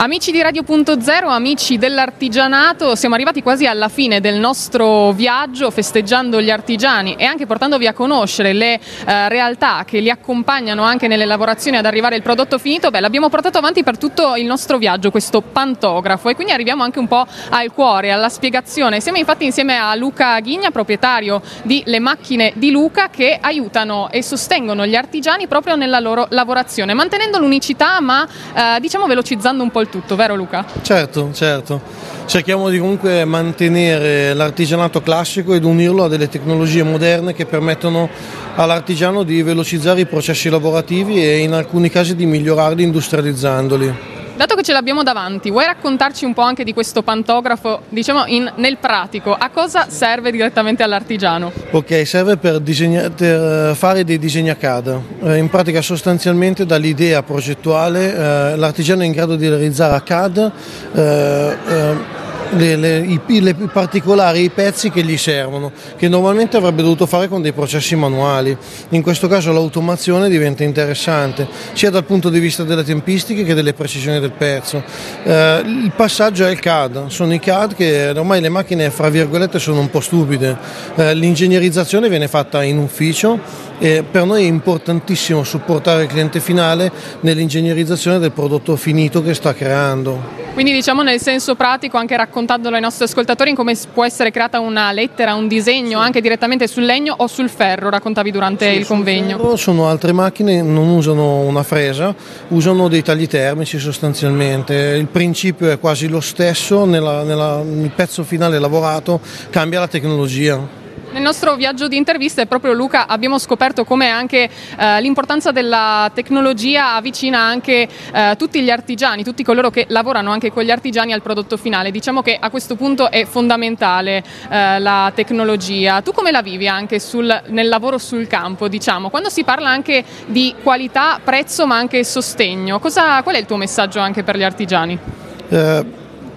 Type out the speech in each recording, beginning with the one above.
Amici di Radio.0, amici dell'artigianato, siamo arrivati quasi alla fine del nostro viaggio festeggiando gli artigiani e anche portandovi a conoscere le eh, realtà che li accompagnano anche nelle lavorazioni ad arrivare al prodotto finito. Beh, l'abbiamo portato avanti per tutto il nostro viaggio, questo pantografo e quindi arriviamo anche un po' al cuore, alla spiegazione. Siamo infatti insieme a Luca Ghigna, proprietario di Le Macchine di Luca, che aiutano e sostengono gli artigiani proprio nella loro lavorazione, mantenendo l'unicità ma eh, diciamo velocizzando un po' il tutto, vero Luca? Certo, certo. Cerchiamo di comunque mantenere l'artigianato classico ed unirlo a delle tecnologie moderne che permettono all'artigiano di velocizzare i processi lavorativi e in alcuni casi di migliorarli industrializzandoli. Dato che ce l'abbiamo davanti, vuoi raccontarci un po' anche di questo pantografo, diciamo in, nel pratico, a cosa serve direttamente all'artigiano? Ok, serve per, disegna- per fare dei disegni a CAD. Eh, in pratica sostanzialmente dall'idea progettuale eh, l'artigiano è in grado di realizzare a CAD eh, eh le, le, i, le particolari, i pezzi che gli servono, che normalmente avrebbe dovuto fare con dei processi manuali. In questo caso l'automazione diventa interessante, sia dal punto di vista delle tempistiche che delle precisioni del pezzo. Eh, il passaggio è il CAD, sono i CAD che ormai le macchine, fra virgolette, sono un po' stupide. Eh, l'ingegnerizzazione viene fatta in ufficio e per noi è importantissimo supportare il cliente finale nell'ingegnerizzazione del prodotto finito che sta creando. Quindi diciamo nel senso pratico, anche raccontandolo ai nostri ascoltatori, come può essere creata una lettera, un disegno anche direttamente sul legno o sul ferro, raccontavi durante sì, il convegno. Sono altre macchine, non usano una fresa, usano dei tagli termici sostanzialmente. Il principio è quasi lo stesso, nella, nella, nel pezzo finale lavorato cambia la tecnologia. Nel nostro viaggio di interviste, proprio Luca, abbiamo scoperto come anche eh, l'importanza della tecnologia avvicina anche eh, tutti gli artigiani, tutti coloro che lavorano anche con gli artigiani al prodotto finale. Diciamo che a questo punto è fondamentale eh, la tecnologia. Tu come la vivi anche sul, nel lavoro sul campo? Diciamo? Quando si parla anche di qualità, prezzo ma anche sostegno, cosa, qual è il tuo messaggio anche per gli artigiani?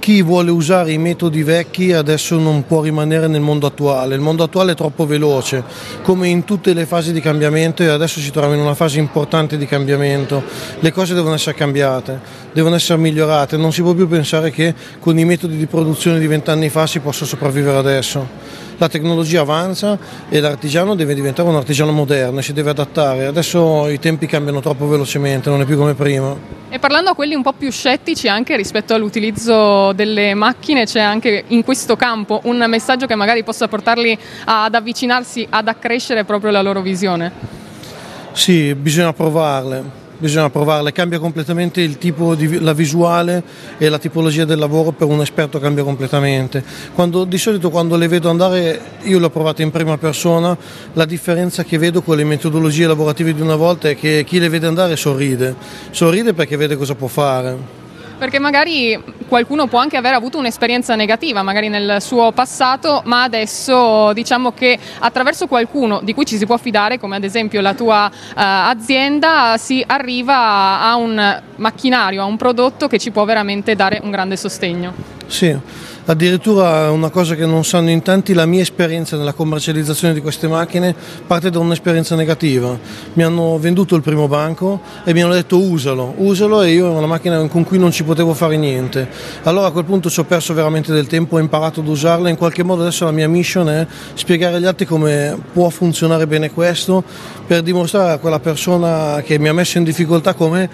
Chi vuole usare i metodi vecchi adesso non può rimanere nel mondo attuale, il mondo attuale è troppo veloce, come in tutte le fasi di cambiamento e adesso ci troviamo in una fase importante di cambiamento, le cose devono essere cambiate, devono essere migliorate, non si può più pensare che con i metodi di produzione di vent'anni fa si possa sopravvivere adesso la tecnologia avanza e l'artigiano deve diventare un artigiano moderno, si deve adattare. Adesso i tempi cambiano troppo velocemente, non è più come prima. E parlando a quelli un po' più scettici anche rispetto all'utilizzo delle macchine, c'è anche in questo campo un messaggio che magari possa portarli ad avvicinarsi, ad accrescere proprio la loro visione? Sì, bisogna provarle bisogna provarle, cambia completamente il tipo di la visuale e la tipologia del lavoro per un esperto cambia completamente. Quando, di solito quando le vedo andare, io le ho provate in prima persona, la differenza che vedo con le metodologie lavorative di una volta è che chi le vede andare sorride, sorride perché vede cosa può fare perché magari qualcuno può anche aver avuto un'esperienza negativa, magari nel suo passato, ma adesso diciamo che attraverso qualcuno di cui ci si può fidare, come ad esempio la tua uh, azienda, si arriva a un macchinario, a un prodotto che ci può veramente dare un grande sostegno. Sì Addirittura una cosa che non sanno in tanti, la mia esperienza nella commercializzazione di queste macchine parte da un'esperienza negativa. Mi hanno venduto il primo banco e mi hanno detto usalo, usalo e io era una macchina con cui non ci potevo fare niente. Allora a quel punto ci ho perso veramente del tempo, ho imparato ad usarla, in qualche modo adesso la mia mission è spiegare agli altri come può funzionare bene questo per dimostrare a quella persona che mi ha messo in difficoltà come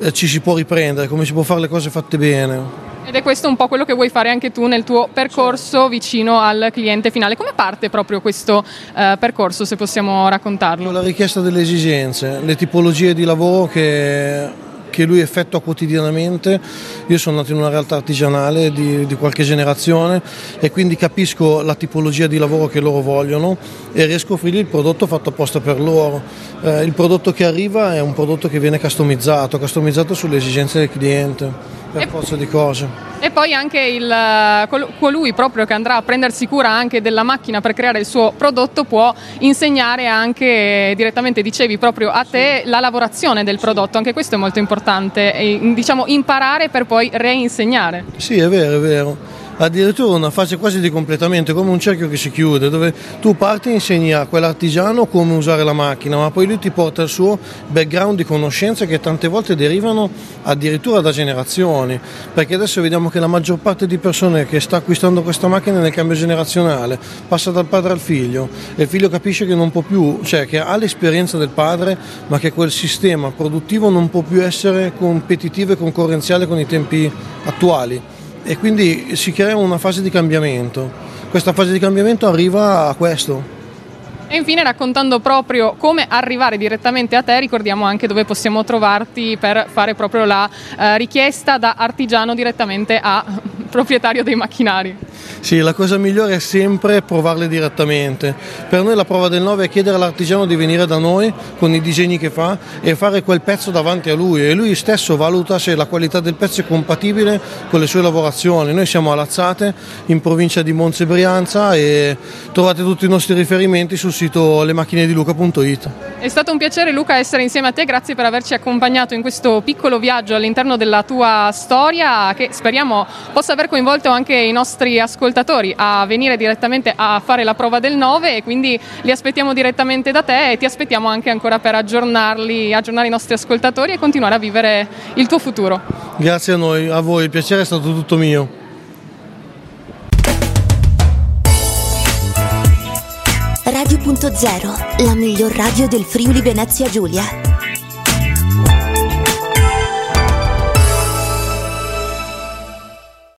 eh, ci si può riprendere, come si può fare le cose fatte bene. Ed è questo un po' quello che vuoi fare anche tu nel tuo percorso vicino al cliente finale. Come parte proprio questo eh, percorso, se possiamo raccontarlo? La richiesta delle esigenze, le tipologie di lavoro che, che lui effettua quotidianamente. Io sono nato in una realtà artigianale di, di, qualche generazione e quindi capisco la tipologia di lavoro che loro vogliono e riesco a offrirgli il prodotto fatto apposta per loro. Eh, il prodotto che arriva è un prodotto che viene customizzato, customizzato sulle esigenze del cliente per forza di cose. E poi anche il, colui proprio che andrà a prendersi cura anche della macchina per creare il suo prodotto può insegnare anche direttamente, dicevi proprio a te, la lavorazione del prodotto, anche questo è molto importante, e, diciamo imparare per poi reinsegnare. Sì, è vero, è vero addirittura una fase quasi di completamento, come un cerchio che si chiude, dove tu parti e insegni a quell'artigiano come usare la macchina, ma poi lui ti porta il suo background di conoscenze che tante volte derivano addirittura da generazioni, perché adesso vediamo che la maggior parte di persone che sta acquistando questa macchina nel cambio generazionale passa dal padre al figlio e il figlio capisce che non può più, cioè che ha l'esperienza del padre, ma che quel sistema produttivo non può più essere competitivo e concorrenziale con i tempi attuali e quindi si crea una fase di cambiamento. Questa fase di cambiamento arriva a questo. E infine raccontando proprio come arrivare direttamente a te, ricordiamo anche dove possiamo trovarti per fare proprio la eh, richiesta da artigiano direttamente a proprietario dei macchinari. Sì, la cosa migliore è sempre provarle direttamente. Per noi la prova del 9 è chiedere all'artigiano di venire da noi con i disegni che fa e fare quel pezzo davanti a lui e lui stesso valuta se la qualità del pezzo è compatibile con le sue lavorazioni. Noi siamo a Lazzate, in provincia di Monza e Brianza e trovate tutti i nostri riferimenti sul sito lemachinediluca.it. È stato un piacere Luca essere insieme a te, grazie per averci accompagnato in questo piccolo viaggio all'interno della tua storia che speriamo possa aver coinvolto anche i nostri ascoltatori a venire direttamente a fare la prova del 9 e quindi li aspettiamo direttamente da te e ti aspettiamo anche ancora per aggiornarli, aggiornare i nostri ascoltatori e continuare a vivere il tuo futuro. Grazie a noi, a voi, il piacere è stato tutto mio. Radio.0, la miglior radio del Friuli Venezia Giulia.